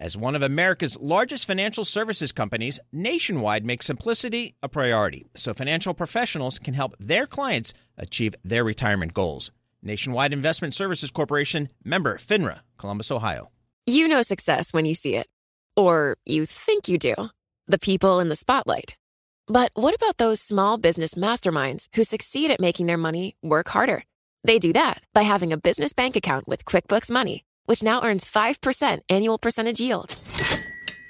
As one of America's largest financial services companies, Nationwide makes simplicity a priority so financial professionals can help their clients achieve their retirement goals. Nationwide Investment Services Corporation, member FINRA, Columbus, Ohio. You know success when you see it, or you think you do. The people in the spotlight. But what about those small business masterminds who succeed at making their money work harder? They do that by having a business bank account with QuickBooks Money which now earns 5% annual percentage yield.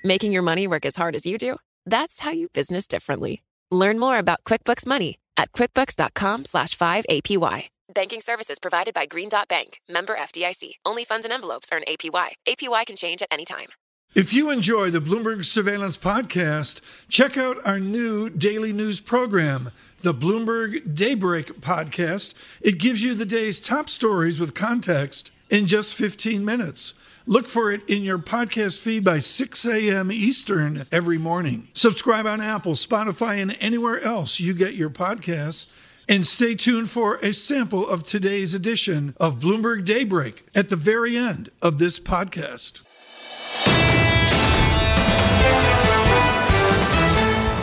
Making your money work as hard as you do? That's how you business differently. Learn more about QuickBooks Money at quickbooks.com slash 5APY. Banking services provided by Green Dot Bank, member FDIC. Only funds and envelopes earn APY. APY can change at any time. If you enjoy the Bloomberg Surveillance Podcast, check out our new daily news program, the Bloomberg Daybreak Podcast. It gives you the day's top stories with context in just 15 minutes. Look for it in your podcast feed by 6 a.m. Eastern every morning. Subscribe on Apple, Spotify, and anywhere else you get your podcasts. And stay tuned for a sample of today's edition of Bloomberg Daybreak at the very end of this podcast.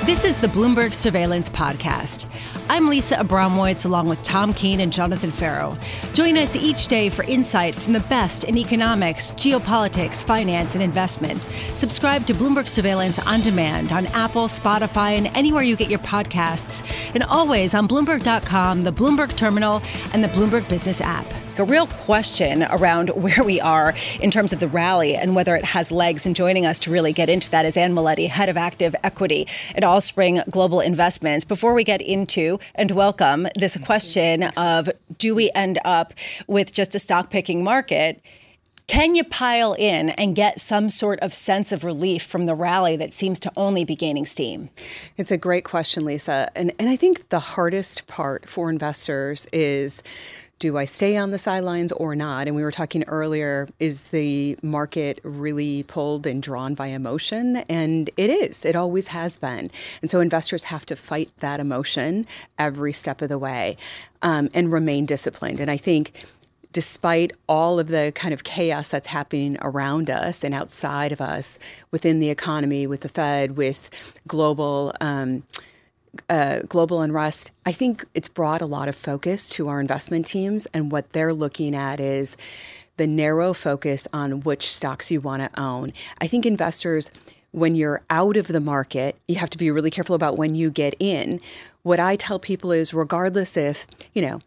This is the Bloomberg Surveillance Podcast. I'm Lisa Abramowitz along with Tom Keene and Jonathan Ferro. Join us each day for insight from the best in economics, geopolitics, finance, and investment. Subscribe to Bloomberg Surveillance on demand on Apple, Spotify, and anywhere you get your podcasts, and always on Bloomberg.com, the Bloomberg Terminal, and the Bloomberg Business app a real question around where we are in terms of the rally and whether it has legs. And joining us to really get into that is Ann Miletti, head of active equity at Allspring Global Investments. Before we get into and welcome this question of do we end up with just a stock picking market? Can you pile in and get some sort of sense of relief from the rally that seems to only be gaining steam? It's a great question, Lisa. And, and I think the hardest part for investors is do I stay on the sidelines or not? And we were talking earlier, is the market really pulled and drawn by emotion? And it is, it always has been. And so investors have to fight that emotion every step of the way um, and remain disciplined. And I think despite all of the kind of chaos that's happening around us and outside of us within the economy, with the Fed, with global. Um, uh, global unrest, I think it's brought a lot of focus to our investment teams, and what they're looking at is the narrow focus on which stocks you want to own. I think investors, when you're out of the market, you have to be really careful about when you get in. What I tell people is, regardless if, you know,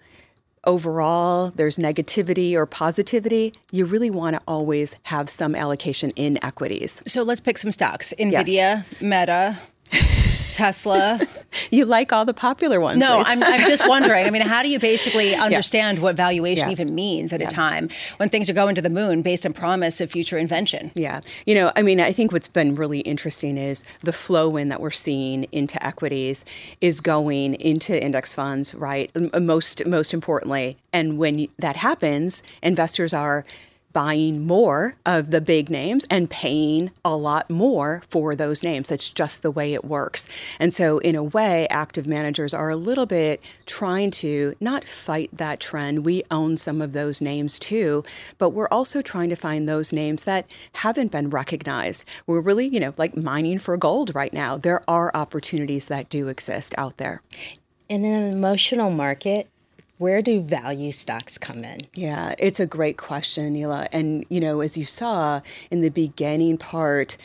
overall there's negativity or positivity, you really want to always have some allocation in equities. So let's pick some stocks Nvidia, yes. Meta. Tesla. you like all the popular ones. No, I'm, I'm, just wondering. I mean, how do you basically understand yeah. what valuation yeah. even means at yeah. a time when things are going to the moon based on promise of future invention? Yeah. You know, I mean, I think what's been really interesting is the flow in that we're seeing into equities is going into index funds, right? Most most importantly, and when that happens, investors are buying more of the big names and paying a lot more for those names. That's just the way it works. And so, in a way, active managers are a little bit trying to not fight that trend. We own some of those names too, but we're also trying to find those names that haven't been recognized. We're really, you know, like mining for gold right now. There are opportunities that do exist out there. In an emotional market, where do value stocks come in? Yeah, it's a great question, Neela. And, you know, as you saw in the beginning part,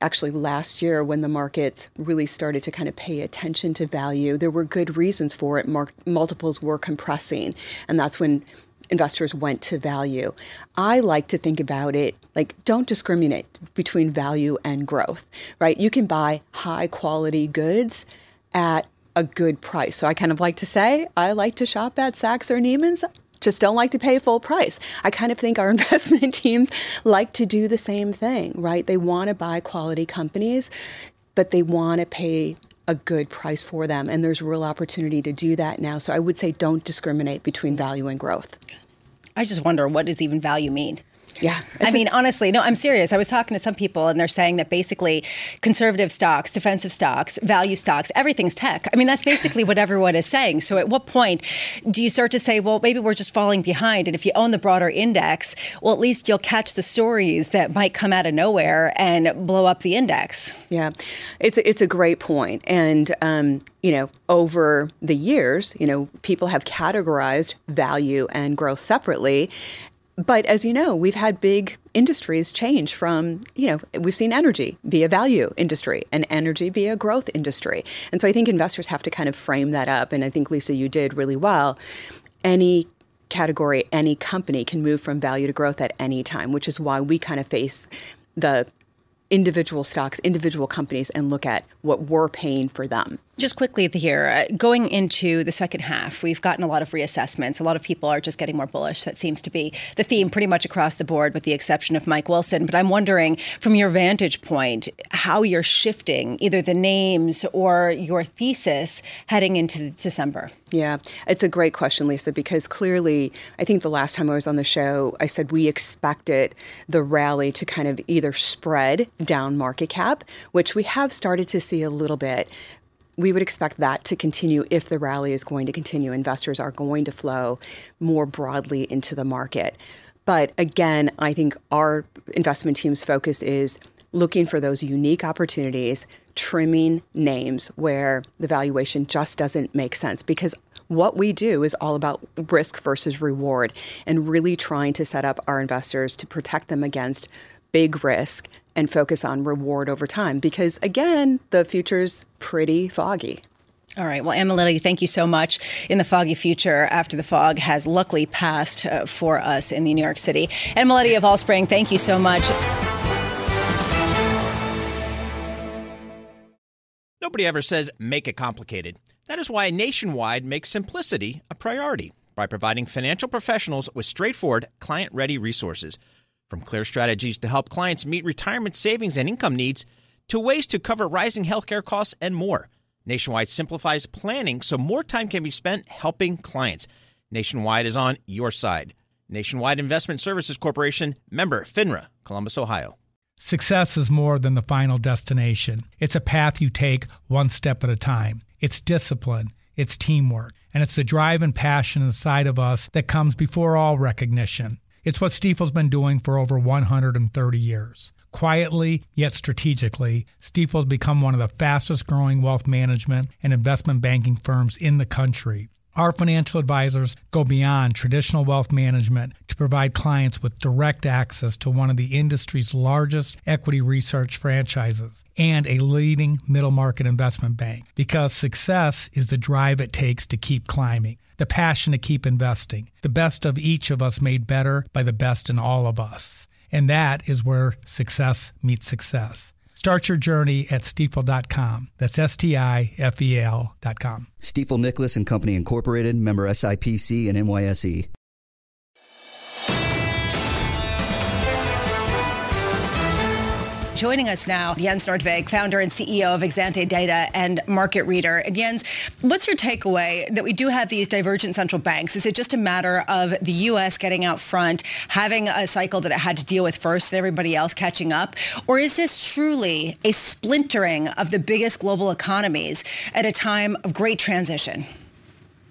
actually last year when the markets really started to kind of pay attention to value, there were good reasons for it. Mar- multiples were compressing. And that's when investors went to value. I like to think about it like don't discriminate between value and growth, right? You can buy high quality goods at a good price. So I kind of like to say I like to shop at Saks or Neiman's. Just don't like to pay full price. I kind of think our investment teams like to do the same thing, right? They want to buy quality companies, but they want to pay a good price for them. And there's real opportunity to do that now. So I would say don't discriminate between value and growth. I just wonder what does even value mean? Yeah. I mean, honestly, no, I'm serious. I was talking to some people and they're saying that basically conservative stocks, defensive stocks, value stocks, everything's tech. I mean, that's basically what everyone is saying. So at what point do you start to say, well, maybe we're just falling behind? And if you own the broader index, well, at least you'll catch the stories that might come out of nowhere and blow up the index. Yeah, it's a, it's a great point. And, um, you know, over the years, you know, people have categorized value and growth separately. But as you know, we've had big industries change from, you know, we've seen energy be a value industry and energy be a growth industry. And so I think investors have to kind of frame that up. And I think, Lisa, you did really well. Any category, any company can move from value to growth at any time, which is why we kind of face the individual stocks, individual companies, and look at what we're paying for them. Just quickly here, uh, going into the second half, we've gotten a lot of reassessments. A lot of people are just getting more bullish. That seems to be the theme pretty much across the board, with the exception of Mike Wilson. But I'm wondering, from your vantage point, how you're shifting either the names or your thesis heading into December. Yeah, it's a great question, Lisa, because clearly, I think the last time I was on the show, I said we expected the rally to kind of either spread down market cap, which we have started to see a little bit we would expect that to continue if the rally is going to continue. Investors are going to flow more broadly into the market. But again, I think our investment team's focus is looking for those unique opportunities, trimming names where the valuation just doesn't make sense because what we do is all about risk versus reward and really trying to set up our investors to protect them against big risk and focus on reward over time because again the future's pretty foggy all right. Well, Emily, thank you so much. In the foggy future, after the fog has luckily passed uh, for us in the New York City. Emily of Allspring, thank you so much. Nobody ever says make it complicated. That is why Nationwide makes simplicity a priority by providing financial professionals with straightforward, client ready resources. From clear strategies to help clients meet retirement savings and income needs to ways to cover rising healthcare costs and more. Nationwide simplifies planning so more time can be spent helping clients. Nationwide is on your side. Nationwide Investment Services Corporation, member FINRA, Columbus, Ohio. Success is more than the final destination. It's a path you take one step at a time. It's discipline, it's teamwork, and it's the drive and passion inside of us that comes before all recognition. It's what Stifel's been doing for over 130 years. Quietly, yet strategically, Stifel's become one of the fastest growing wealth management and investment banking firms in the country. Our financial advisors go beyond traditional wealth management to provide clients with direct access to one of the industry's largest equity research franchises and a leading middle market investment bank because success is the drive it takes to keep climbing the passion to keep investing, the best of each of us made better by the best in all of us. And that is where success meets success. Start your journey at stifel.com. That's S T I F E L.com. Stifel Nicolaus and Company Incorporated, member SIPC and NYSE. Joining us now, Jens Nordvig, founder and CEO of Exante Data and Marketreader. And Jens, what's your takeaway that we do have these divergent central banks? Is it just a matter of the U.S. getting out front, having a cycle that it had to deal with first and everybody else catching up? Or is this truly a splintering of the biggest global economies at a time of great transition?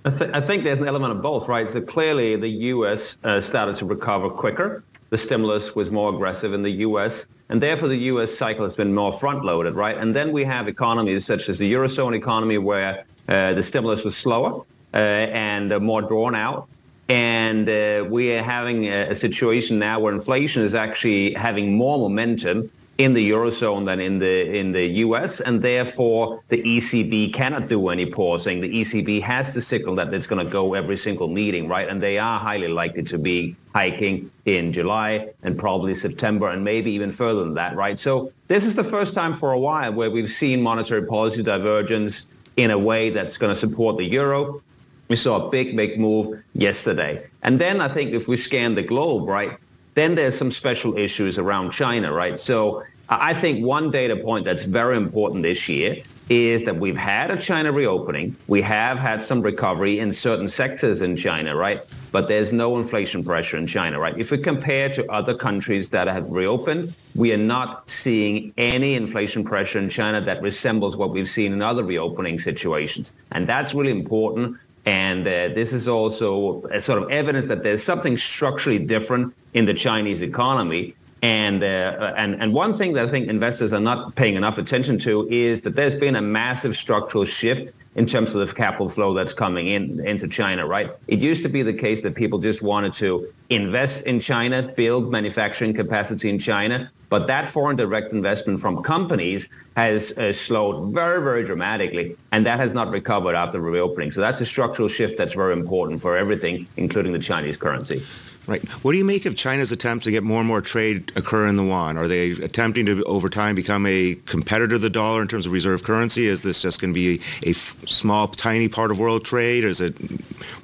I, th- I think there's an element of both, right? So clearly the U.S. Uh, started to recover quicker. The stimulus was more aggressive in the U.S. And therefore, the U.S. cycle has been more front-loaded, right? And then we have economies such as the Eurozone economy where uh, the stimulus was slower uh, and uh, more drawn out. And uh, we are having a, a situation now where inflation is actually having more momentum in the eurozone than in the in the US, and therefore the ECB cannot do any pausing. The ECB has to signal that it's going to go every single meeting, right? And they are highly likely to be hiking in July and probably September, and maybe even further than that, right? So this is the first time for a while where we've seen monetary policy divergence in a way that's going to support the euro. We saw a big, big move yesterday. And then I think if we scan the globe, right, then there's some special issues around China, right? So I think one data point that's very important this year is that we've had a China reopening. We have had some recovery in certain sectors in China, right? But there's no inflation pressure in China, right? If we compare to other countries that have reopened, we are not seeing any inflation pressure in China that resembles what we've seen in other reopening situations. And that's really important. And uh, this is also a sort of evidence that there's something structurally different in the Chinese economy. And, uh, and, and one thing that I think investors are not paying enough attention to is that there's been a massive structural shift in terms of the capital flow that's coming in into China, right? It used to be the case that people just wanted to invest in China, build manufacturing capacity in China, but that foreign direct investment from companies has uh, slowed very, very dramatically, and that has not recovered after reopening. So that's a structural shift that's very important for everything, including the Chinese currency. Right. What do you make of China's attempt to get more and more trade occur in the yuan? Are they attempting to, over time, become a competitor to the dollar in terms of reserve currency? Is this just going to be a f- small, tiny part of world trade? Is it?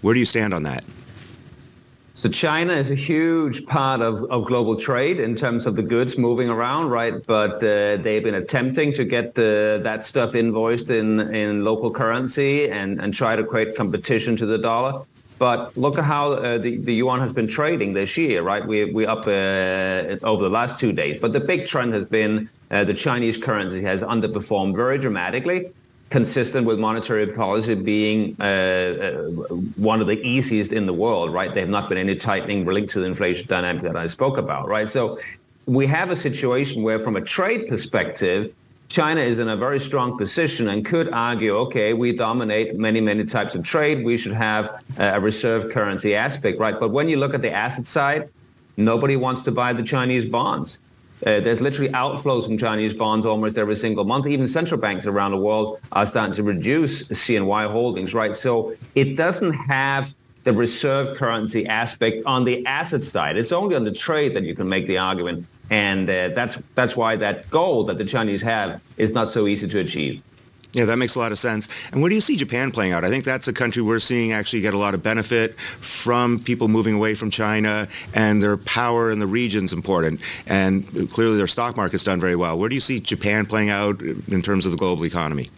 Where do you stand on that? So China is a huge part of, of global trade in terms of the goods moving around, right? But uh, they've been attempting to get the, that stuff invoiced in, in local currency and, and try to create competition to the dollar. But look at how uh, the, the yuan has been trading this year, right? We, we're up uh, over the last two days. But the big trend has been uh, the Chinese currency has underperformed very dramatically, consistent with monetary policy being uh, uh, one of the easiest in the world, right? There have not been any tightening linked to the inflation dynamic that I spoke about, right? So we have a situation where from a trade perspective, China is in a very strong position and could argue, okay, we dominate many, many types of trade. We should have a reserve currency aspect, right? But when you look at the asset side, nobody wants to buy the Chinese bonds. Uh, there's literally outflows from Chinese bonds almost every single month. Even central banks around the world are starting to reduce CNY holdings, right? So it doesn't have the reserve currency aspect on the asset side. It's only on the trade that you can make the argument and uh, that's that's why that goal that the Chinese have is not so easy to achieve. Yeah, that makes a lot of sense. And where do you see Japan playing out? I think that's a country we're seeing actually get a lot of benefit from people moving away from China, and their power in the region's important. And clearly, their stock market's done very well. Where do you see Japan playing out in terms of the global economy?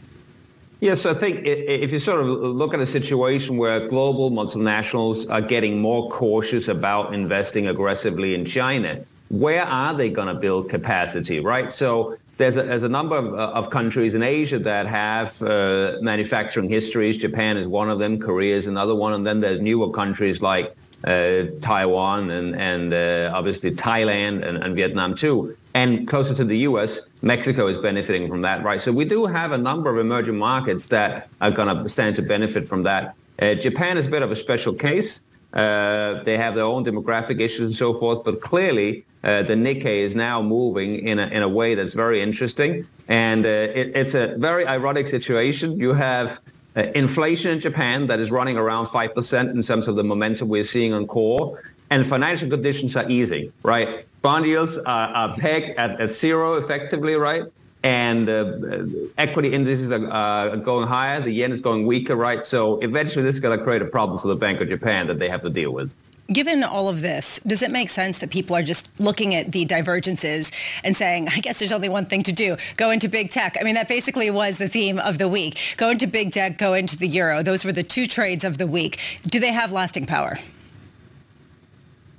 Yes, I think if you sort of look at a situation where global multinationals are getting more cautious about investing aggressively in China, where are they going to build capacity, right? So there's a, there's a number of, uh, of countries in Asia that have uh, manufacturing histories. Japan is one of them. Korea is another one. And then there's newer countries like uh, Taiwan and, and uh, obviously Thailand and, and, Vietnam too. And closer to the U.S., Mexico is benefiting from that, right? So we do have a number of emerging markets that are going to stand to benefit from that. Uh, Japan is a bit of a special case. Uh, they have their own demographic issues and so forth, but clearly uh, the Nikkei is now moving in a, in a way that's very interesting. And uh, it, it's a very ironic situation. You have uh, inflation in Japan that is running around 5% in terms of the momentum we're seeing on core. And financial conditions are easing, right? Bond yields are, are pegged at, at zero effectively, right? And uh, equity indices are uh, going higher. The yen is going weaker, right? So eventually this is going to create a problem for the Bank of Japan that they have to deal with. Given all of this, does it make sense that people are just looking at the divergences and saying, I guess there's only one thing to do, go into big tech? I mean, that basically was the theme of the week. Go into big tech, go into the euro. Those were the two trades of the week. Do they have lasting power?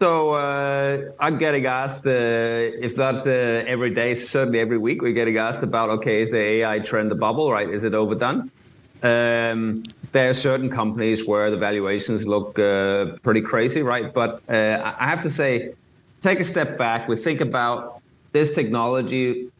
So uh, I'm getting asked, uh, if not uh, every day, certainly every week, we're getting asked about, okay, is the AI trend a bubble, right? Is it overdone? Um, there are certain companies where the valuations look uh, pretty crazy, right? But uh, I have to say, take a step back. We think about this technology,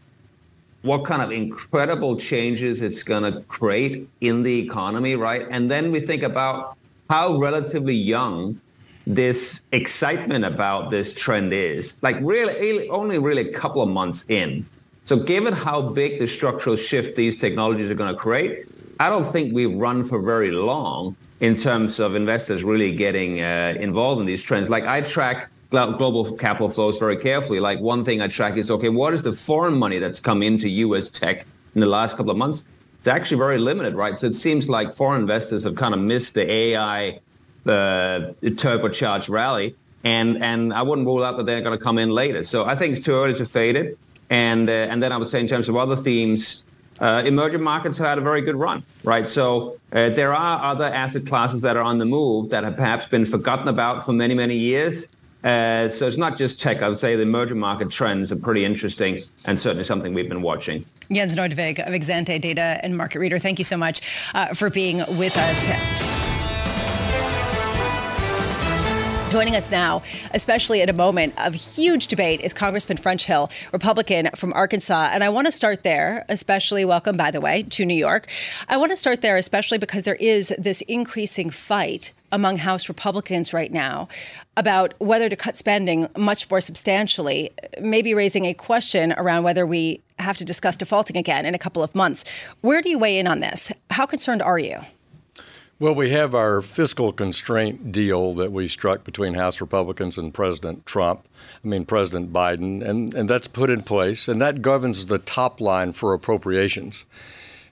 what kind of incredible changes it's going to create in the economy, right? And then we think about how relatively young this excitement about this trend is. Like really, only really a couple of months in. So given how big the structural shift these technologies are going to create, I don't think we've run for very long in terms of investors really getting uh, involved in these trends. Like I track global capital flows very carefully. Like one thing I track is, okay, what is the foreign money that's come into U.S. tech in the last couple of months? It's actually very limited, right? So it seems like foreign investors have kind of missed the AI uh, turbocharged rally. And, and I wouldn't rule out that they're going to come in later. So I think it's too early to fade it. And, uh, and then I would say in terms of other themes, uh, emerging markets have had a very good run, right? So uh, there are other asset classes that are on the move that have perhaps been forgotten about for many, many years. Uh, so it's not just tech. I would say the emerging market trends are pretty interesting and certainly something we've been watching. Jens Nordvig of Exante Data and Marketreader, thank you so much uh, for being with us. Joining us now, especially at a moment of huge debate, is Congressman French Hill, Republican from Arkansas. And I want to start there, especially welcome, by the way, to New York. I want to start there, especially because there is this increasing fight among House Republicans right now about whether to cut spending much more substantially, maybe raising a question around whether we have to discuss defaulting again in a couple of months. Where do you weigh in on this? How concerned are you? Well, we have our fiscal constraint deal that we struck between House Republicans and President Trump, I mean, President Biden, and, and that's put in place, and that governs the top line for appropriations.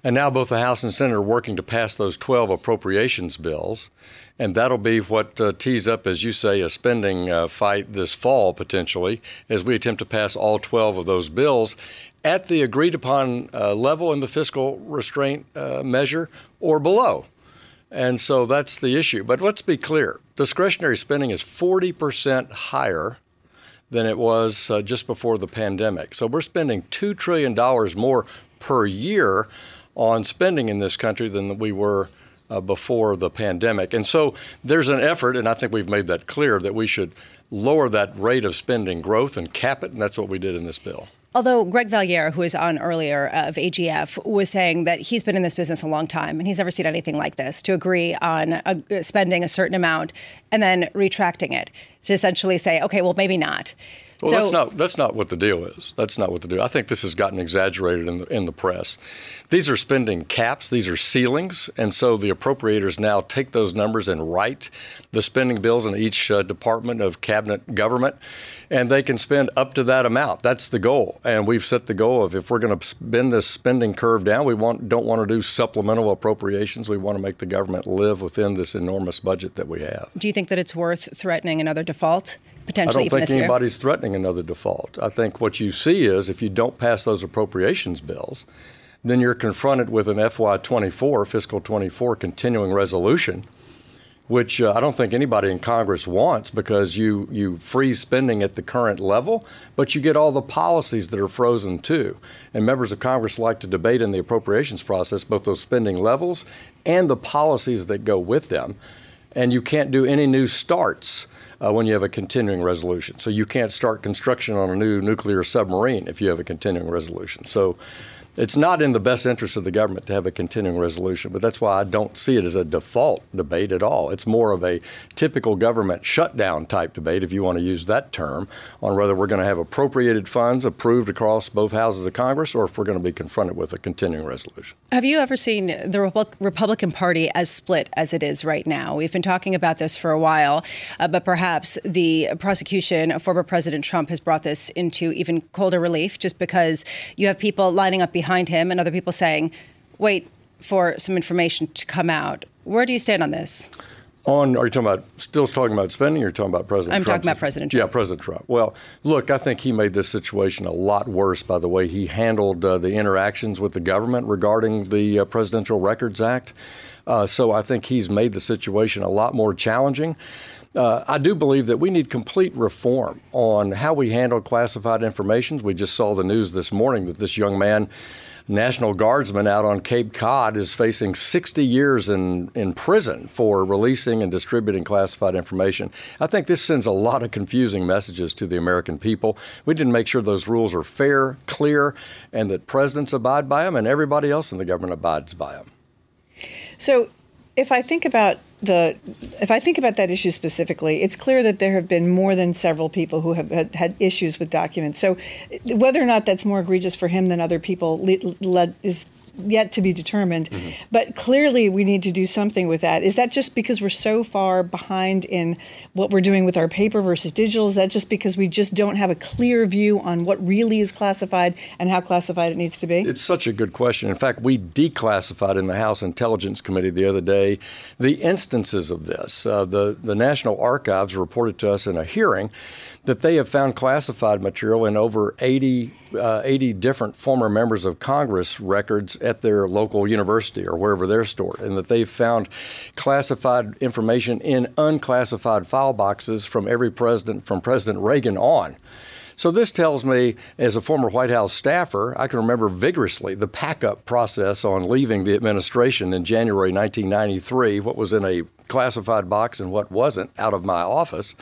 And now both the House and Senate are working to pass those 12 appropriations bills. And that'll be what uh, tees up, as you say, a spending uh, fight this fall potentially as we attempt to pass all 12 of those bills at the agreed upon uh, level in the fiscal restraint uh, measure or below. And so that's the issue. But let's be clear discretionary spending is 40% higher than it was uh, just before the pandemic. So we're spending $2 trillion more per year on spending in this country than we were uh, before the pandemic. And so there's an effort, and I think we've made that clear, that we should lower that rate of spending growth and cap it, and that's what we did in this bill. Although Greg Valliere, who was on earlier of AGF, was saying that he's been in this business a long time and he's never seen anything like this to agree on a, spending a certain amount and then retracting it to essentially say, okay, well, maybe not. Well, so, that's not that's not what the deal is. That's not what the deal. I think this has gotten exaggerated in the in the press. These are spending caps. These are ceilings, and so the appropriators now take those numbers and write the spending bills in each uh, department of cabinet government, and they can spend up to that amount. That's the goal, and we've set the goal of if we're going to bend this spending curve down, we want don't want to do supplemental appropriations. We want to make the government live within this enormous budget that we have. Do you think that it's worth threatening another default? potentially I don't think anybody's year? threatening another default. I think what you see is if you don't pass those appropriations bills, then you're confronted with an FY24, fiscal 24 continuing resolution, which uh, I don't think anybody in Congress wants because you, you freeze spending at the current level, but you get all the policies that are frozen too. And members of Congress like to debate in the appropriations process both those spending levels and the policies that go with them. And you can't do any new starts uh, when you have a continuing resolution. So you can't start construction on a new nuclear submarine if you have a continuing resolution. So it's not in the best interest of the government to have a continuing resolution, but that's why I don't see it as a default debate at all. It's more of a typical government shutdown type debate, if you want to use that term, on whether we're going to have appropriated funds approved across both houses of Congress or if we're going to be confronted with a continuing resolution. Have you ever seen the Republican Party as split as it is right now? We've been talking about this for a while, uh, but perhaps the prosecution of former President Trump has brought this into even colder relief just because you have people lining up behind behind him and other people saying, wait for some information to come out. Where do you stand on this? On, are you talking about still talking about spending, or talking about President? I'm Trump's talking about President Trump. Yeah, President Trump. Well, look, I think he made this situation a lot worse by the way he handled uh, the interactions with the government regarding the uh, Presidential Records Act. Uh, so I think he's made the situation a lot more challenging. Uh, I do believe that we need complete reform on how we handle classified information. We just saw the news this morning that this young man, National Guardsman out on Cape Cod, is facing 60 years in, in prison for releasing and distributing classified information. I think this sends a lot of confusing messages to the American people. We didn't make sure those rules are fair, clear, and that presidents abide by them and everybody else in the government abides by them. So, if I think about the if I think about that issue specifically, it's clear that there have been more than several people who have had, had issues with documents. So, whether or not that's more egregious for him than other people is yet to be determined. Mm-hmm. But clearly, we need to do something with that. Is that just because we're so far behind in what we're doing with our paper versus digital? Is that just because we just don't have a clear view on what really is classified and how classified it needs to be? It's such a good question. In fact, we declassified in the House Intelligence Committee the other day the instances of this. Uh, the the National Archives reported to us in a hearing that they have found classified material in over 80, uh, 80 different former members of Congress records at their local university or wherever they're stored, and that they've found classified information in unclassified file boxes from every president, from President Reagan on. So this tells me, as a former White House staffer, I can remember vigorously the pack-up process on leaving the administration in January 1993, what was in a classified box and what wasn't, out of my office.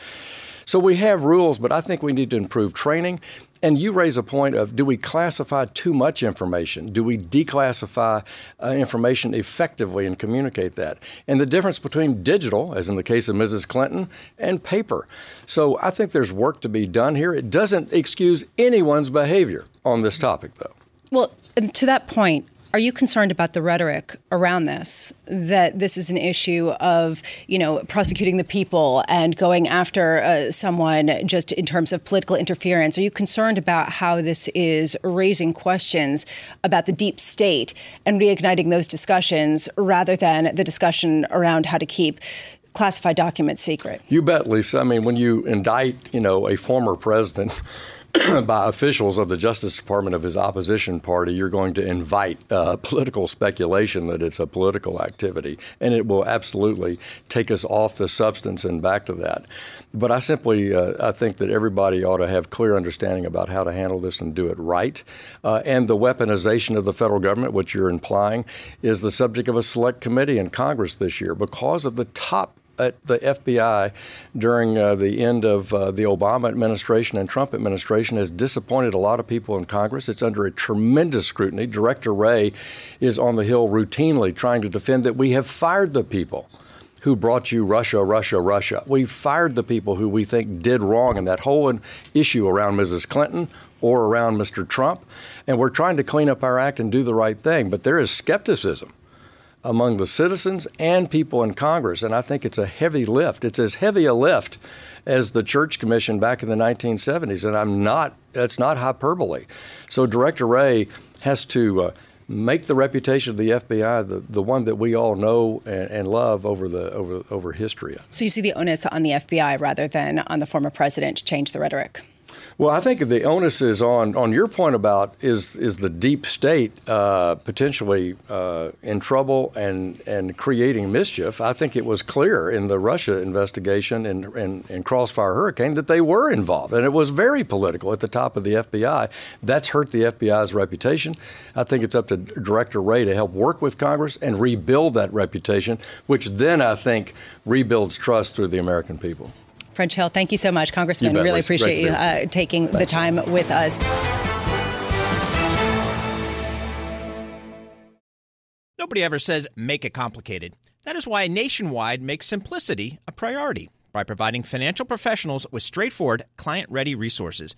So we have rules, but I think we need to improve training. And you raise a point of do we classify too much information? Do we declassify uh, information effectively and communicate that? And the difference between digital, as in the case of Mrs. Clinton, and paper. So I think there's work to be done here. It doesn't excuse anyone's behavior on this topic, though. Well, to that point, are you concerned about the rhetoric around this? That this is an issue of, you know, prosecuting the people and going after uh, someone just in terms of political interference? Are you concerned about how this is raising questions about the deep state and reigniting those discussions rather than the discussion around how to keep classified documents secret? You bet, Lisa. I mean, when you indict, you know, a former president by officials of the Justice Department of his opposition party, you're going to invite uh, political speculation that it's a political activity. And it will absolutely take us off the substance and back to that. But I simply uh, I think that everybody ought to have clear understanding about how to handle this and do it right. Uh, and the weaponization of the federal government, which you're implying, is the subject of a select committee in Congress this year because of the top at the FBI during uh, the end of uh, the Obama administration and Trump administration has disappointed a lot of people in Congress. It's under a tremendous scrutiny. Director Wray is on the Hill routinely trying to defend that we have fired the people who brought you Russia, Russia, Russia. We fired the people who we think did wrong in that whole issue around Mrs. Clinton or around Mr. Trump. And we're trying to clean up our act and do the right thing. But there is skepticism among the citizens and people in Congress. And I think it's a heavy lift. It's as heavy a lift as the Church Commission back in the 1970s. And I'm not, that's not hyperbole. So Director Wray has to uh, make the reputation of the FBI the, the one that we all know and, and, love over the over over history. So you see the onus on the FBI rather than on the former president to change the rhetoric. Well, I think the onus is on on your point about is is the deep state uh, potentially uh, in trouble and and creating mischief. I think it was clear in the Russia investigation and in, in, Crossfire Hurricane that they were involved, and it was very political at the top of the FBI. That's hurt the FBI's reputation. I think it's up to Director Wray to help work with Congress and rebuild that reputation, which then I think rebuilds trust through the American people. French Hill, thank you so much, Congressman. Really appreciate you uh, taking the time with us. Nobody ever says make it complicated. That is why Nationwide makes simplicity a priority by providing financial professionals with straightforward, client ready resources.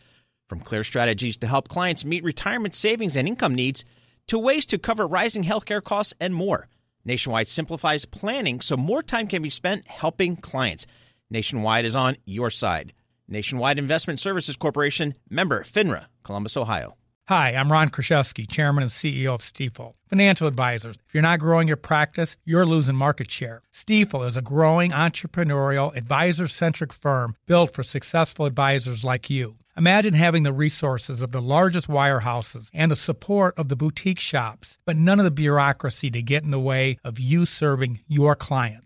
From clear strategies to help clients meet retirement savings and income needs, to ways to cover rising healthcare costs and more. Nationwide simplifies planning so more time can be spent helping clients. Nationwide is on your side. Nationwide Investment Services Corporation, member FINRA, Columbus, Ohio. Hi, I'm Ron Kruszewski, Chairman and CEO of Stifel. Financial advisors, if you're not growing your practice, you're losing market share. Stifel is a growing entrepreneurial, advisor centric firm built for successful advisors like you. Imagine having the resources of the largest wirehouses and the support of the boutique shops, but none of the bureaucracy to get in the way of you serving your clients.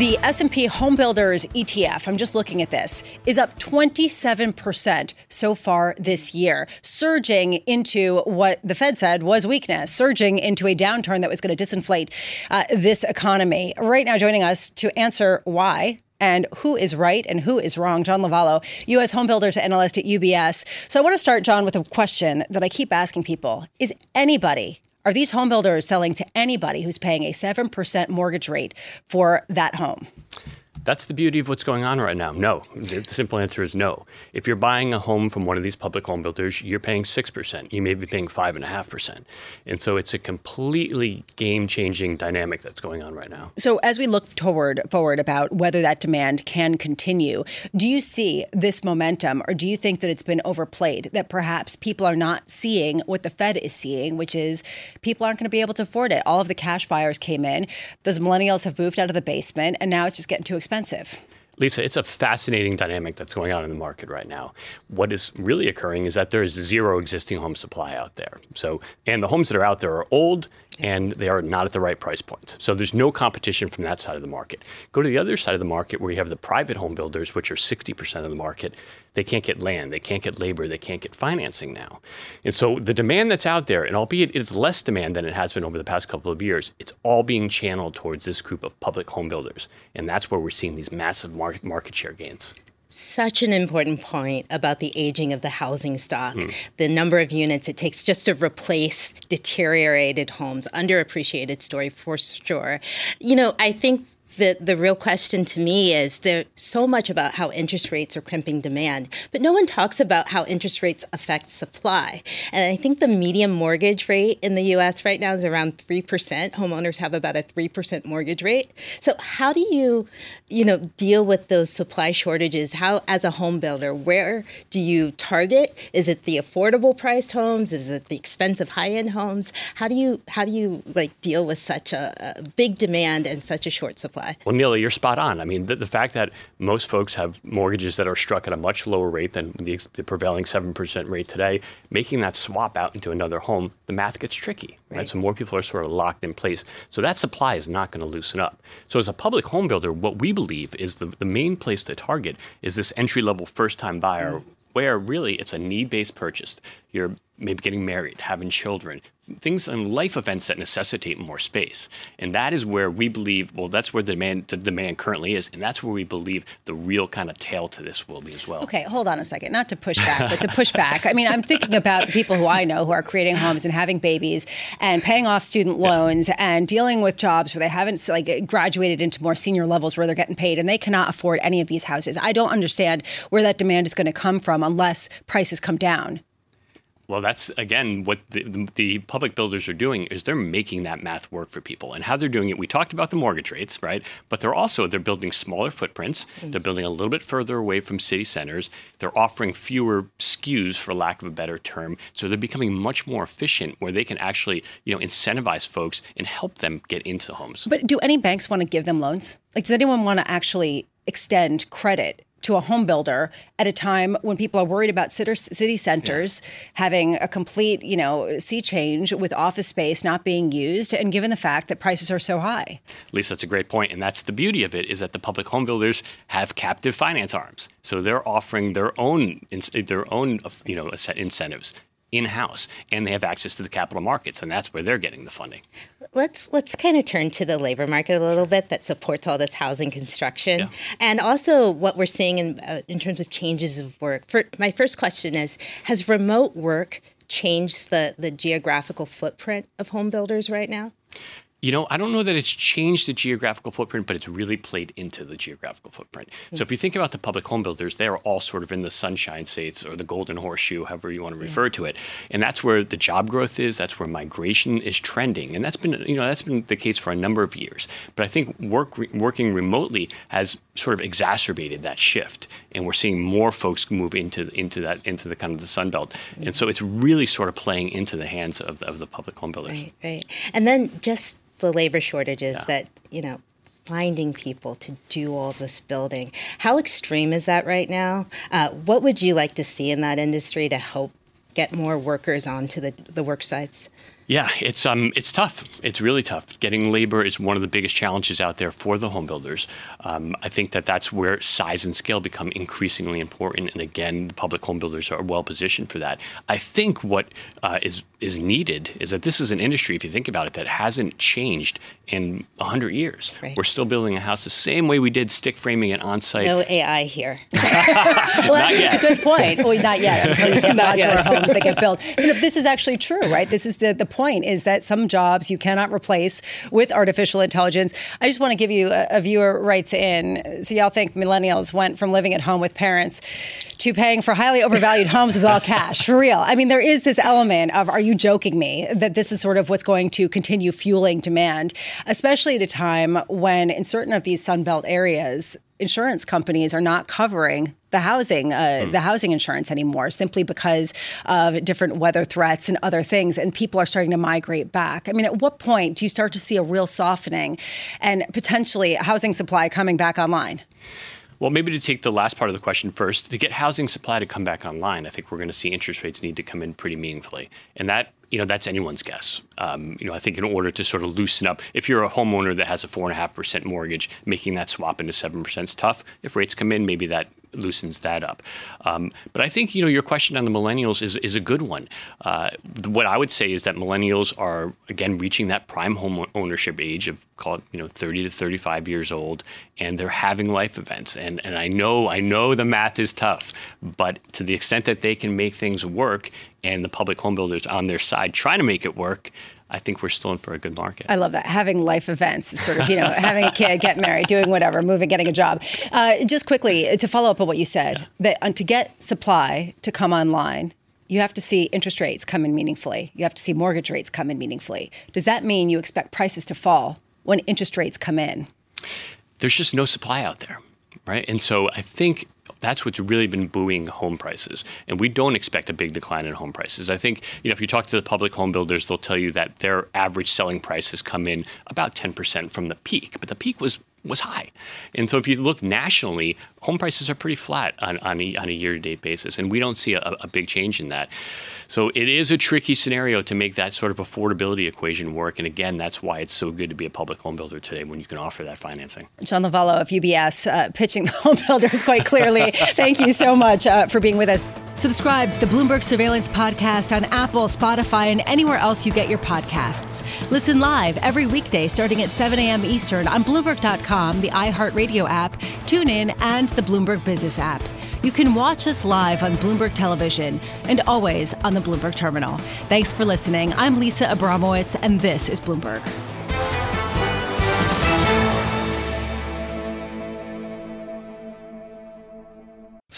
The S&P Home Builders ETF, I'm just looking at this, is up 27% so far this year, surging into what the Fed said was weakness, surging into a downturn that was going to disinflate uh, this economy. Right now joining us to answer why and who is right and who is wrong. John Lovallo, U.S. homebuilders analyst at UBS. So I want to start, John, with a question that I keep asking people: Is anybody are these home builders selling to anybody who's paying a 7% mortgage rate for that home? That's the beauty of what's going on right now. No. The simple answer is no. If you're buying a home from one of these public home builders, you're paying 6%. You may be paying 5.5%. And so it's a completely game changing dynamic that's going on right now. So, as we look toward, forward about whether that demand can continue, do you see this momentum or do you think that it's been overplayed? That perhaps people are not seeing what the Fed is seeing, which is people aren't going to be able to afford it. All of the cash buyers came in, those millennials have moved out of the basement, and now it's just getting too expensive expensive. Lisa, it's a fascinating dynamic that's going on in the market right now. What is really occurring is that there's zero existing home supply out there. So, and the homes that are out there are old and they are not at the right price point. So there's no competition from that side of the market. Go to the other side of the market where you have the private home builders, which are 60% of the market. They can't get land, they can't get labor, they can't get financing now. And so the demand that's out there, and albeit it's less demand than it has been over the past couple of years, it's all being channeled towards this group of public home builders. And that's where we're seeing these massive market share gains such an important point about the aging of the housing stock, mm. the number of units it takes just to replace deteriorated homes, underappreciated story for sure. You know, I think the, the real question to me is there's so much about how interest rates are crimping demand, but no one talks about how interest rates affect supply. And I think the median mortgage rate in the US right now is around 3%. Homeowners have about a 3% mortgage rate. So how do you, you know, deal with those supply shortages? How as a home builder, where do you target? Is it the affordable priced homes? Is it the expensive high-end homes? How do you how do you like deal with such a, a big demand and such a short supply? Well, Neil, you're spot on. I mean, the, the, fact that most folks have mortgages that are struck at a much lower rate than the, the, prevailing 7% rate today, making that swap out into another home, the math gets tricky, right? right? So more people are sort of locked in place. So that supply is not going to loosen up. So as a public home builder, what we believe is the, the main place to target is this entry level first time buyer. Mm. Where really it's a need based purchase. You're maybe getting married, having children, things and life events that necessitate more space. And that is where we believe, well, that's where the demand, the demand currently is. And that's where we believe the real kind of tail to this will be as well. Okay, hold on a second. Not to push back, but to push back. I mean, I'm thinking about the people who I know who are creating homes and having babies and paying off student loans yeah. and dealing with jobs where they haven't like graduated into more senior levels where they're getting paid and they cannot afford any of these houses. I don't understand where that demand is going to come from unless prices come down. Well, that's again what the, the, public builders are doing is they're making that math work for people, and how they're doing it. We talked about the mortgage rates, right? But they're also they're building smaller footprints. Mm-hmm. They're building a little bit further away from city centers. They're offering fewer SKUs, for lack of a better term. So they're becoming much more efficient, where they can actually you know incentivize folks and help them get into homes. But do any banks want to give them loans? Like, does anyone want to actually extend credit to a home builder at a time when people are worried about city centers yeah. having a complete, you know, sea change with office space not being used and given the fact that prices are so high. Lisa, that's a great point and that's the beauty of it is that the public home builders have captive finance arms. So they're offering their own their own, you know, incentives in house and they have access to the capital markets and that's where they're getting the funding. Let's let's kind of turn to the labor market a little bit that supports all this housing construction yeah. and also what we're seeing in uh, in terms of changes of work. For, my first question is has remote work changed the the geographical footprint of home builders right now? You know, I don't know that it's changed the geographical footprint, but it's really played into the geographical footprint. Mm-hmm. So if you think about the public home builders, they are all sort of in the sunshine states or the golden horseshoe, however you want to refer to it. And that's where the job growth is, that's where migration is trending. And that's been, you know, that's been the case for a number of years. But I think work working remotely has sort of exacerbated that shift. And we're seeing more folks move into into that into the kind of the Sun Belt. Mm-hmm. And so it's really sort of playing into the hands of the, of the public home builders. Right, right. And then just the labor shortages yeah. that, you know, finding people to do all this building. How extreme is that right now? Uh, what would you like to see in that industry to help get more workers onto the, the work sites? Yeah, it's um, it's tough. It's really tough. Getting labor is one of the biggest challenges out there for the home builders. Um, I think that that's where size and scale become increasingly important. And again, the public home builders are well positioned for that. I think what uh, is is needed is that this is an industry, if you think about it, that hasn't changed in 100 years. Right. We're still building a house the same way we did stick framing it on site. No AI here. well, actually, it's a good point. Well, not yet. Until you get modular homes that get built. You know, this is actually true, right? This is the, the point is that some jobs you cannot replace with artificial intelligence. I just want to give you a, a viewer writes in. So y'all think millennials went from living at home with parents to paying for highly overvalued homes with all cash. For real. I mean, there is this element of, are you joking me? That this is sort of what's going to continue fueling demand, especially at a time when in certain of these Sunbelt areas, insurance companies are not covering the housing uh, mm. the housing insurance anymore simply because of different weather threats and other things and people are starting to migrate back i mean at what point do you start to see a real softening and potentially housing supply coming back online well, maybe to take the last part of the question first, to get housing supply to come back online, I think we're going to see interest rates need to come in pretty meaningfully. And that you know that's anyone's guess. Um, you know, I think in order to sort of loosen up, if you're a homeowner that has a four and a half percent mortgage, making that swap into seven percent is tough. If rates come in, maybe that loosens that up. Um, but I think you know your question on the millennials is is a good one. Uh, what I would say is that millennials are again reaching that prime home ownership age of call it you know 30 to 35 years old, and they're having life events. And and I know I know the math is tough, but to the extent that they can make things work, and the public home builders on their side trying to make it work. I think we're still in for a good market. I love that. Having life events, sort of, you know, having a kid, get married, doing whatever, moving, getting a job. Uh, just quickly, to follow up on what you said, yeah. that uh, to get supply to come online, you have to see interest rates come in meaningfully. You have to see mortgage rates come in meaningfully. Does that mean you expect prices to fall when interest rates come in? There's just no supply out there, right? And so I think that's what's really been buoying home prices. And we don't expect a big decline in home prices. I think, you know, if you talk to the public home builders, they'll tell you that their average selling price has come in about 10% from the peak. But the peak was was high. And so if you look nationally, home prices are pretty flat on, on a, on a year-to-date basis, and we don't see a, a, big change in that. So it is a tricky scenario to make that sort of affordability equation work. And again, that's why it's so good to be a public home builder today when you can offer that financing. John Lovallo of UBS uh, pitching the home builders quite clearly. Thank you so much uh, for being with us. Subscribe to the Bloomberg Surveillance Podcast on Apple, Spotify, and anywhere else you get your podcasts. Listen live every weekday starting at 7 a.m. Eastern on Bloomberg.com, the iHeartRadio app, TuneIn, and the Bloomberg Business app. You can watch us live on Bloomberg Television and always on the Bloomberg Terminal. Thanks for listening. I'm Lisa Abramowitz, and this is Bloomberg.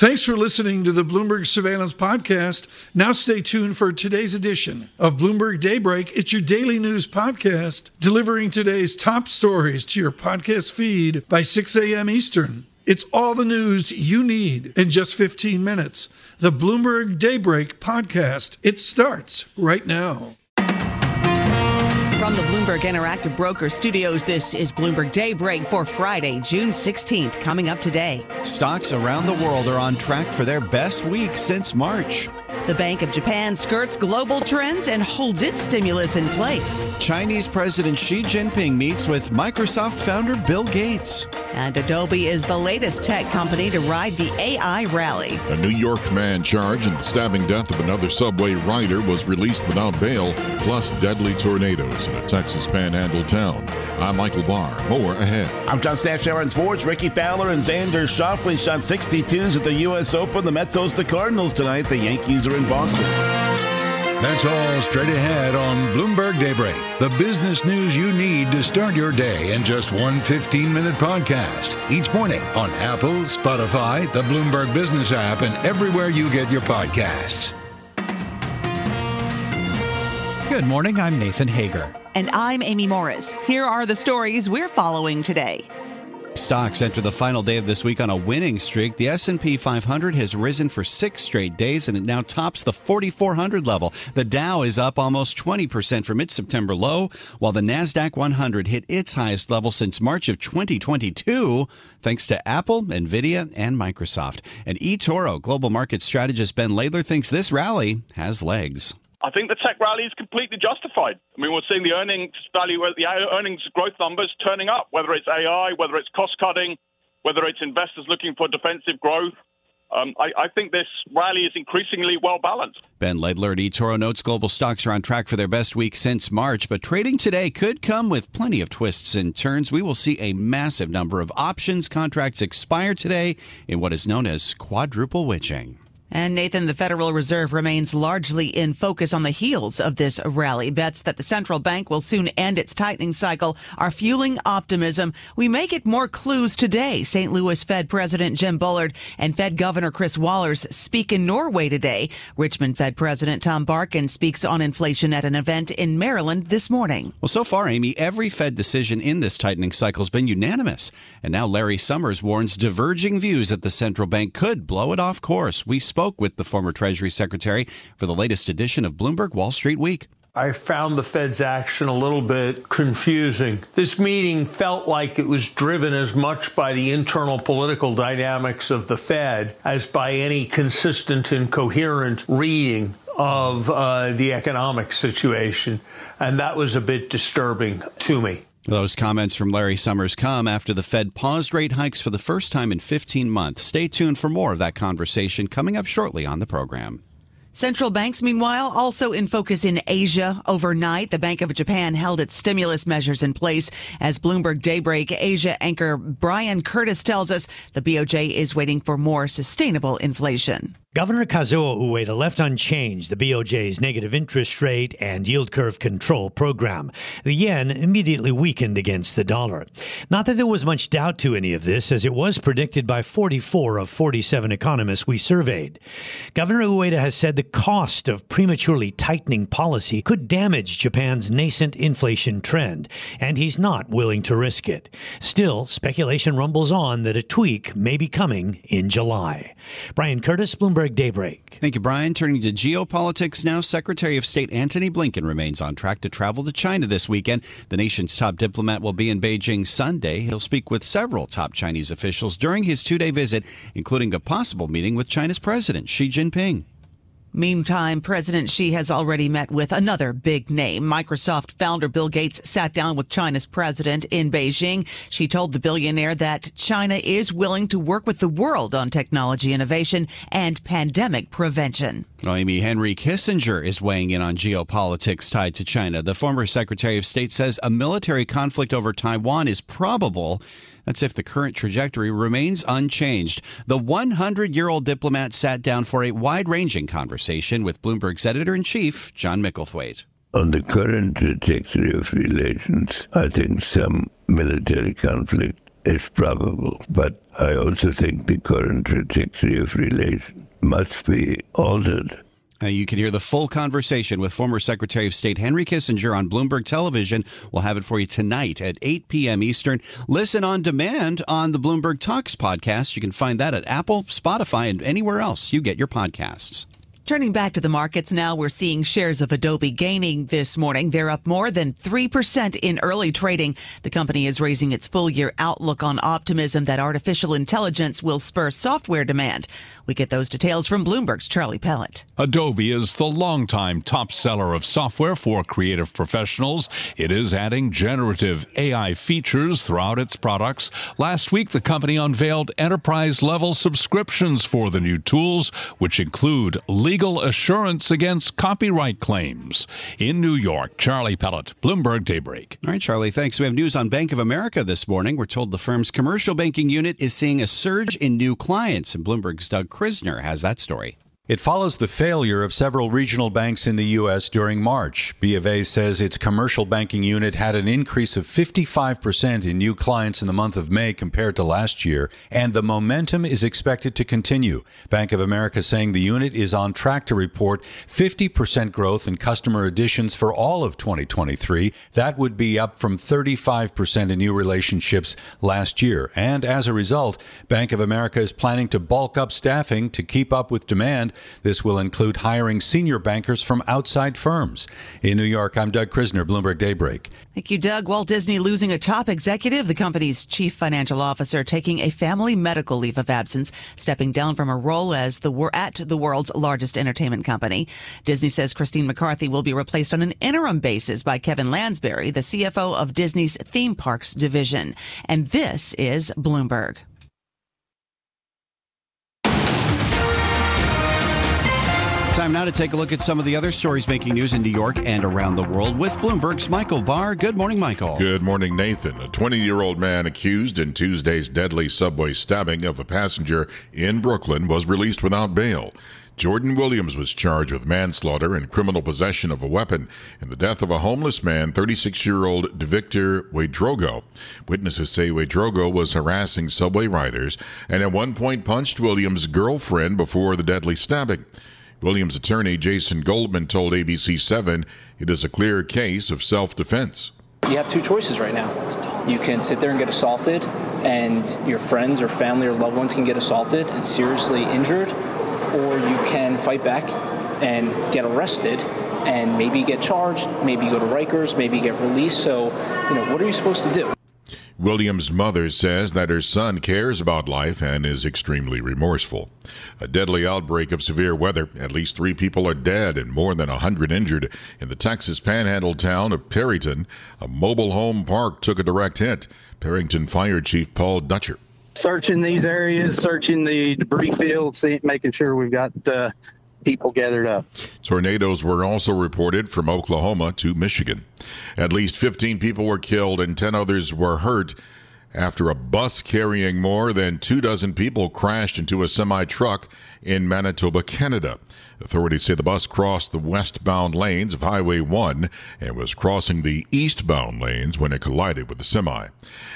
Thanks for listening to the Bloomberg Surveillance Podcast. Now stay tuned for today's edition of Bloomberg Daybreak. It's your daily news podcast, delivering today's top stories to your podcast feed by 6 a.m. Eastern. It's all the news you need in just 15 minutes. The Bloomberg Daybreak Podcast. It starts right now. From the Bloomberg Interactive Broker Studios, this is Bloomberg Daybreak for Friday, June 16th. Coming up today. Stocks around the world are on track for their best week since March. The Bank of Japan skirts global trends and holds its stimulus in place. Chinese President Xi Jinping meets with Microsoft founder Bill Gates. And Adobe is the latest tech company to ride the AI rally. A New York man charged in the stabbing death of another subway rider was released without bail, plus deadly tornadoes in a Texas panhandle town. I'm Michael Barr. More ahead. I'm John Stashower on Sports. Rickie Fowler and Xander Schauffele shot 62s at the U.S. Open. The Mets host the Cardinals tonight. The Yankees are in Boston. That's all straight ahead on Bloomberg Daybreak, the business news you need to start your day in just one 15 minute podcast. Each morning on Apple, Spotify, the Bloomberg Business app, and everywhere you get your podcasts. Good morning. I'm Nathan Hager. And I'm Amy Morris. Here are the stories we're following today. Stocks enter the final day of this week on a winning streak. The S&P 500 has risen for 6 straight days and it now tops the 4400 level. The Dow is up almost 20% from its September low, while the Nasdaq 100 hit its highest level since March of 2022 thanks to Apple, Nvidia, and Microsoft. And eToro global market strategist Ben Laidler thinks this rally has legs. I think the tech rally is completely justified. I mean, we're seeing the earnings value, the earnings growth numbers turning up, whether it's AI, whether it's cost cutting, whether it's investors looking for defensive growth. Um, I, I, think this rally is increasingly well balanced. Ben Laidler at eToro notes global stocks are on track for their best week since March, but trading today could come with plenty of twists and turns. We will see a massive number of options contracts expire today in what is known as quadruple witching. And Nathan, the Federal Reserve remains largely in focus on the heels of this rally. Bets that the central bank will soon end its tightening cycle are fueling optimism. We may get more clues today. St. Louis Fed President Jim Bullard and Fed Governor Chris Waller speak in Norway today. Richmond Fed President Tom Barkin speaks on inflation at an event in Maryland this morning. Well, so far, Amy, every Fed decision in this tightening cycle has been unanimous. And now Larry Summers warns diverging views at the central bank could blow it off course. We spoke spoke with the former Treasury Secretary for the latest edition of Bloomberg Wall Street Week. I found the Fed's action a little bit confusing. This meeting felt like it was driven as much by the internal political dynamics of the Fed as by any consistent and coherent reading of uh, the economic situation. And that was a bit disturbing to me. Those comments from Larry Summers come after the Fed paused rate hikes for the first time in 15 months. Stay tuned for more of that conversation coming up shortly on the program. Central banks, meanwhile, also in focus in Asia. Overnight, the Bank of Japan held its stimulus measures in place. As Bloomberg Daybreak Asia anchor Brian Curtis tells us, the BOJ is waiting for more sustainable inflation. Governor Kazuo Ueda left unchanged the BOJ's negative interest rate and yield curve control program. The yen immediately weakened against the dollar. Not that there was much doubt to any of this, as it was predicted by 44 of 47 economists we surveyed. Governor Ueda has said the cost of prematurely tightening policy could damage Japan's nascent inflation trend, and he's not willing to risk it. Still, speculation rumbles on that a tweak may be coming in July. Brian Curtis, Bloomberg. Bloomberg Daybreak. Thank you, Brian. Turning to geopolitics now, Secretary of State Antony Blinken remains on track to travel to China this weekend. The nation's top diplomat will be in Beijing Sunday. He'll speak with several top Chinese officials during his two day visit, including a possible meeting with China's President Xi Jinping. Meantime, President Xi has already met with another big name. Microsoft founder Bill Gates sat down with China's president in Beijing. She told the billionaire that China is willing to work with the world on technology innovation and pandemic prevention. Amy Henry Kissinger is weighing in on geopolitics tied to China. The former Secretary of State says a military conflict over Taiwan is probable that's if the current trajectory remains unchanged. The 100 year old diplomat sat down for a wide ranging conversation with Bloomberg's editor in chief, John Micklethwait. On the current trajectory of relations, I think some military conflict is probable. But I also think the current trajectory of relations must be altered uh, you can hear the full conversation with former Secretary of State Henry Kissinger on Bloomberg Television. We'll have it for you tonight at 8 p.m. Eastern. Listen on demand on the Bloomberg Talks podcast. You can find that at Apple, Spotify, and anywhere else you get your podcasts. Turning back to the markets now, we're seeing shares of Adobe gaining this morning. They're up more than 3% in early trading. The company is raising its full year outlook on optimism that artificial intelligence will spur software demand. We get those details from Bloomberg's Charlie Pellet. Adobe is the longtime top seller of software for creative professionals. It is adding generative AI features throughout its products. Last week, the company unveiled enterprise level subscriptions for the new tools, which include legal assurance against copyright claims. In New York, Charlie Pellet, Bloomberg Daybreak. All right, Charlie, thanks. We have news on Bank of America this morning. We're told the firm's commercial banking unit is seeing a surge in new clients, and Bloomberg's Doug Krisner has that story. It follows the failure of several regional banks in the U.S. during March. B of A says its commercial banking unit had an increase of 55% in new clients in the month of May compared to last year, and the momentum is expected to continue. Bank of America saying the unit is on track to report 50% growth in customer additions for all of 2023. That would be up from 35% in new relationships last year. And as a result, Bank of America is planning to bulk up staffing to keep up with demand This will include hiring senior bankers from outside firms. In New York, I'm Doug Krisner, Bloomberg Daybreak. Thank you, Doug. Walt Disney losing a top executive, the company's chief financial officer taking a family medical leave of absence, stepping down from a role as the at the world's largest entertainment company. Disney says Christine McCarthy will be replaced on an interim basis by Kevin Lansberry, the CFO of Disney's theme parks division. And this is Bloomberg. Time now to take a look at some of the other stories making news in New York and around the world with Bloomberg's Michael Barr. Good morning, Michael. Good morning, Nathan. A 20 year old man accused in Tuesday's deadly subway stabbing of a passenger in Brooklyn was released without bail. Jordan Williams was charged with manslaughter and criminal possession of a weapon in the death of a homeless man, 36 year old Victor Ouedraogo. Witnesses say Ouedraogo was harassing subway riders and at one point punched Williams' girlfriend before the deadly stabbing. Williams' attorney Jason Goldman told ABC7 it is a clear case of self defense. You have two choices right now. You can sit there and get assaulted, and your friends or family or loved ones can get assaulted and seriously injured, or you can fight back and get arrested and maybe get charged, maybe go to Rikers, maybe get released. So, you know, what are you supposed to do? Williams' mother says that her son cares about life and is extremely remorseful. A deadly outbreak of severe weather. At least three people are dead and more than 100 injured in the Texas panhandle town of Perryton. A mobile home park took a direct hit. Perryton Fire Chief Paul Dutcher. Searching these areas, searching the debris fields, making sure we've got uh, people gathered up. Tornadoes were also reported from Oklahoma to Michigan. At least 15 people were killed and 10 others were hurt after a bus carrying more than two dozen people crashed into a semi truck in Manitoba, Canada. Authorities say the bus crossed the westbound lanes of Highway 1 and was crossing the eastbound lanes when it collided with the semi.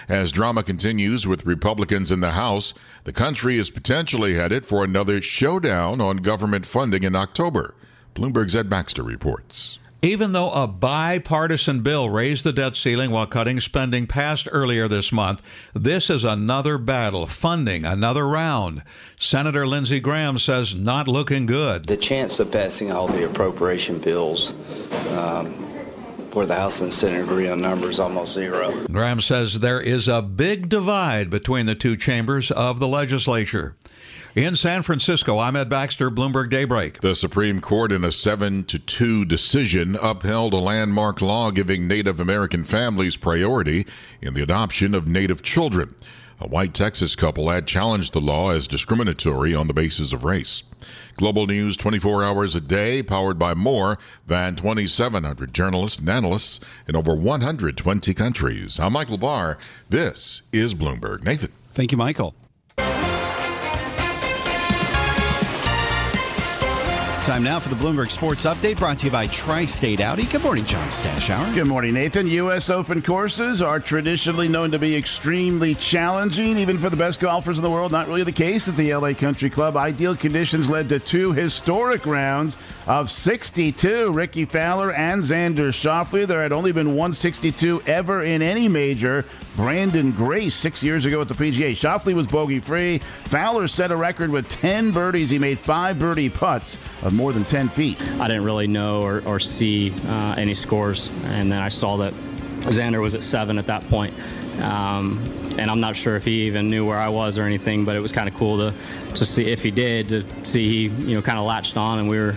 As drama continues with Republicans in the House, the country is potentially headed for another showdown on government funding in October. Bloomberg's Ed Baxter reports. Even though a bipartisan bill raised the debt ceiling while cutting spending passed earlier this month, this is another battle, funding another round. Senator Lindsey Graham says not looking good. The chance of passing all the appropriation bills um, where the House and Senate agree on numbers almost zero. Graham says there is a big divide between the two chambers of the legislature. In San Francisco, I'm Ed Baxter, Bloomberg Daybreak. The Supreme Court, in a 7 to 2 decision, upheld a landmark law giving Native American families priority in the adoption of Native children. A white Texas couple had challenged the law as discriminatory on the basis of race. Global news 24 hours a day, powered by more than 2,700 journalists and analysts in over 120 countries. I'm Michael Barr. This is Bloomberg. Nathan. Thank you, Michael. Time now for the Bloomberg Sports Update brought to you by Tri State Audi. Good morning, John Stashower. Good morning, Nathan. U.S. Open courses are traditionally known to be extremely challenging, even for the best golfers in the world. Not really the case at the LA Country Club. Ideal conditions led to two historic rounds of 62. Rickie Fowler and Xander Schauffele. There had only been 162 ever in any major. Branden Grace six years ago at the PGA. Schauffele was bogey free. Fowler set a record with 10 birdies. He made five birdie putts of more than 10 feet. I didn't really know or, or see uh, any scores, and then I saw that Xander was at seven at that point. Um, and I'm not sure if he even knew where I was or anything, but it was kind of cool to, to see if he did, to see he, you know, kind of latched on and we were,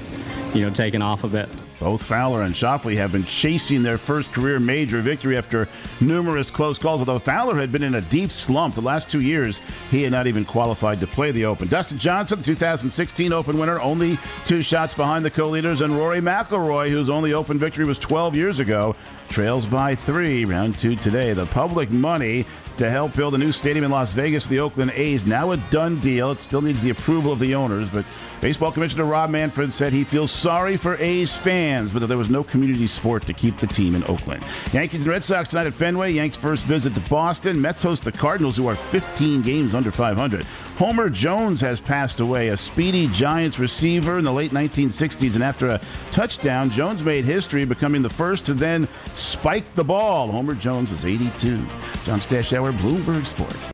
you know, taking off a bit. Both Fowler and Schauffele have been chasing their first career major victory after numerous close calls, although Fowler had been in a deep slump the last two years. He had not even qualified to play the Open. Dustin Johnson, 2016 Open winner, only two shots behind the co-leaders, and Rory McIlroy, whose only Open victory was 12 years ago, trails by three. Round two today. The public money to help build a new stadium in Las Vegas the Oakland A's now a done deal. It still needs the approval of the owners, but Baseball Commissioner Rob Manfred said he feels sorry for A's fans, but that there was no community sport to keep the team in Oakland. Yankees and Red Sox tonight at Fenway. Yanks first visit to Boston. Mets host the Cardinals, who are 15 games under 500. Homer Jones has passed away, a speedy Giants receiver in the late 1960s, and after a touchdown, Jones made history, becoming the first to then spike the ball. Homer Jones was 82. John Stashower, Bloomberg Sports.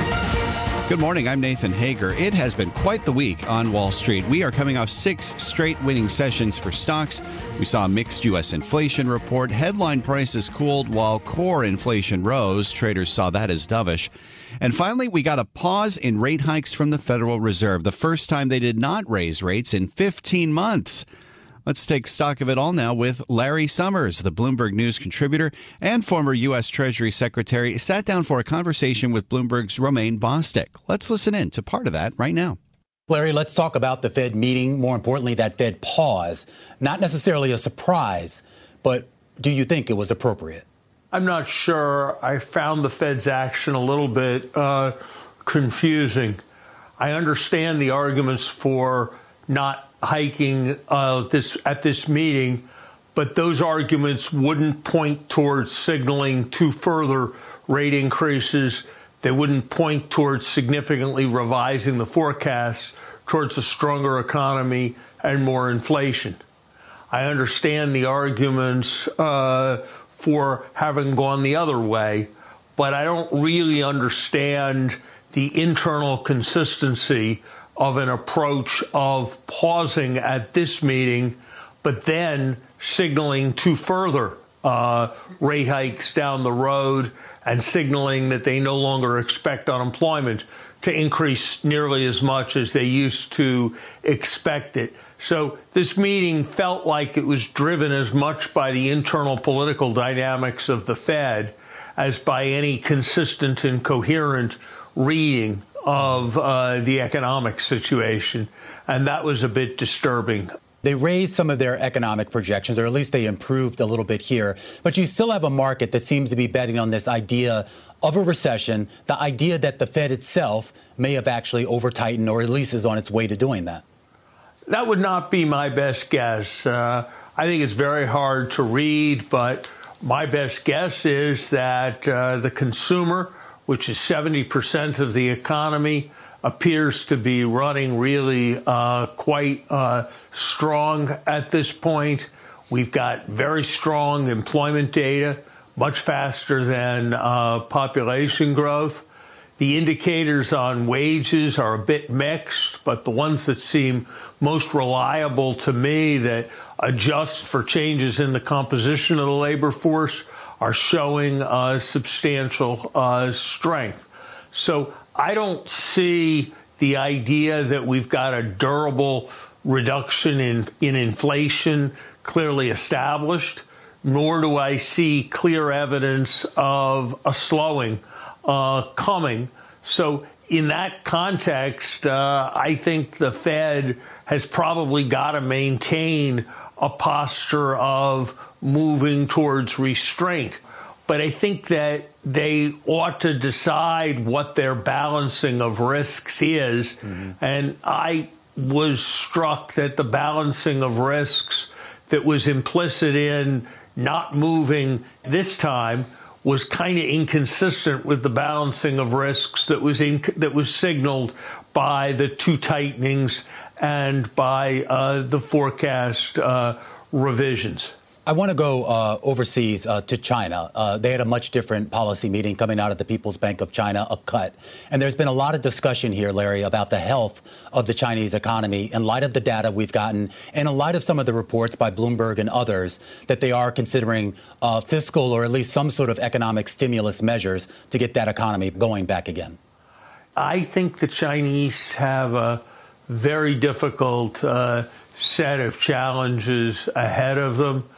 Good morning. I'm Nathan Hager. It has been quite the week on Wall Street. We are coming off six straight winning sessions for stocks. We saw a mixed U.S. inflation report. Headline prices cooled while core inflation rose. Traders saw that as dovish. And finally, we got a pause in rate hikes from the Federal Reserve, the first time they did not raise rates in 15 months. Let's take stock of it all now with Larry Summers, the Bloomberg News contributor and former U.S. Treasury Secretary, sat down for a conversation with Bloomberg's Romaine Bostick. Let's listen in to part of that right now. Larry, let's talk about the Fed meeting, more importantly, that Fed pause. Not necessarily a surprise, but do you think it was appropriate? I'm not sure. I found the Fed's action a little bit uh, confusing. I understand the arguments for not hiking uh, this at this meeting, but those arguments wouldn't point towards signaling two further rate increases. They wouldn't point towards significantly revising the forecast towards a stronger economy and more inflation. I understand the arguments uh, for having gone the other way, but I don't really understand the internal consistency of an approach of pausing at this meeting, but then signaling two further uh, rate hikes down the road and signaling that they no longer expect unemployment to increase nearly as much as they used to expect it. So this meeting felt like it was driven as much by the internal political dynamics of the Fed as by any consistent and coherent reading of uh, the economic situation. And that was a bit disturbing. They raised some of their economic projections, or at least they improved a little bit here. But you still have a market that seems to be betting on this idea of a recession, the idea that the Fed itself may have actually over tightened or at least is on its way to doing that. That would not be my best guess. Uh, I think it's very hard to read, but my best guess is that uh, the consumer which is 70% of the economy, appears to be running really uh, quite uh, strong at this point. We've got very strong employment data, much faster than uh, population growth. The indicators on wages are a bit mixed, but the ones that seem most reliable to me that adjust for changes in the composition of the labor force are showing uh, substantial uh, strength. So I don't see the idea that we've got a durable reduction in, in inflation clearly established, nor do I see clear evidence of a slowing uh, coming. So in that context, uh, I think the Fed has probably got to maintain a posture of moving towards restraint. But I think that they ought to decide what their balancing of risks is. Mm-hmm. And I was struck that the balancing of risks that was implicit in not moving this time was kind of inconsistent with the balancing of risks that was in, that was signaled by the two tightenings and by uh, the forecast uh, revisions. I want to go uh, overseas uh, to China. Uh, they had a much different policy meeting coming out of the People's Bank of China, a cut. And there's been a lot of discussion here, Larry, about the health of the Chinese economy in light of the data we've gotten and in light of some of the reports by Bloomberg and others that they are considering uh, fiscal or at least some sort of economic stimulus measures to get that economy going back again. I think the Chinese have a very difficult uh, set of challenges ahead of them.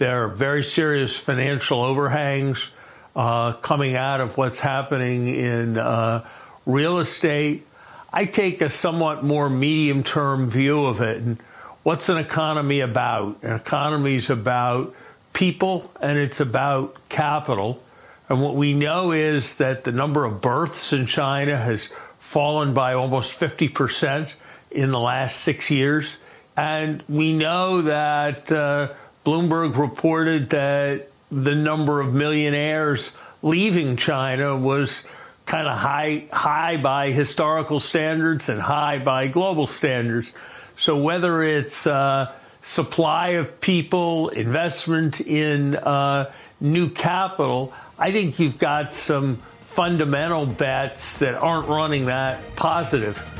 There are very serious financial overhangs uh, coming out of what's happening in uh, real estate. I take a somewhat more medium term view of it. And what's an economy about? An economy is about people and it's about capital. And what we know is that the number of births in China has fallen by almost 50% in the last six years. And we know that uh, Bloomberg reported that the number of millionaires leaving China was kind of high, high by historical standards and high by global standards. So whether it's uh, supply of people, investment in uh, new capital, I think you've got some fundamental bets that aren't running that positive.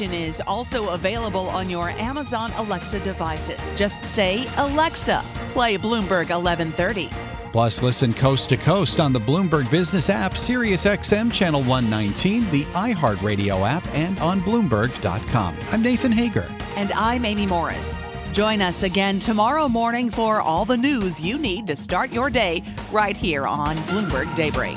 is also available on your Amazon Alexa devices. Just say, Alexa, play Bloomberg 1130. Plus, listen coast to coast on the Bloomberg Business app, Sirius XM Channel 119, the iHeartRadio app, and on Bloomberg.com. I'm Nathan Hager. And I'm Amy Morris. Join us again tomorrow morning for all the news you need to start your day right here on Bloomberg Daybreak.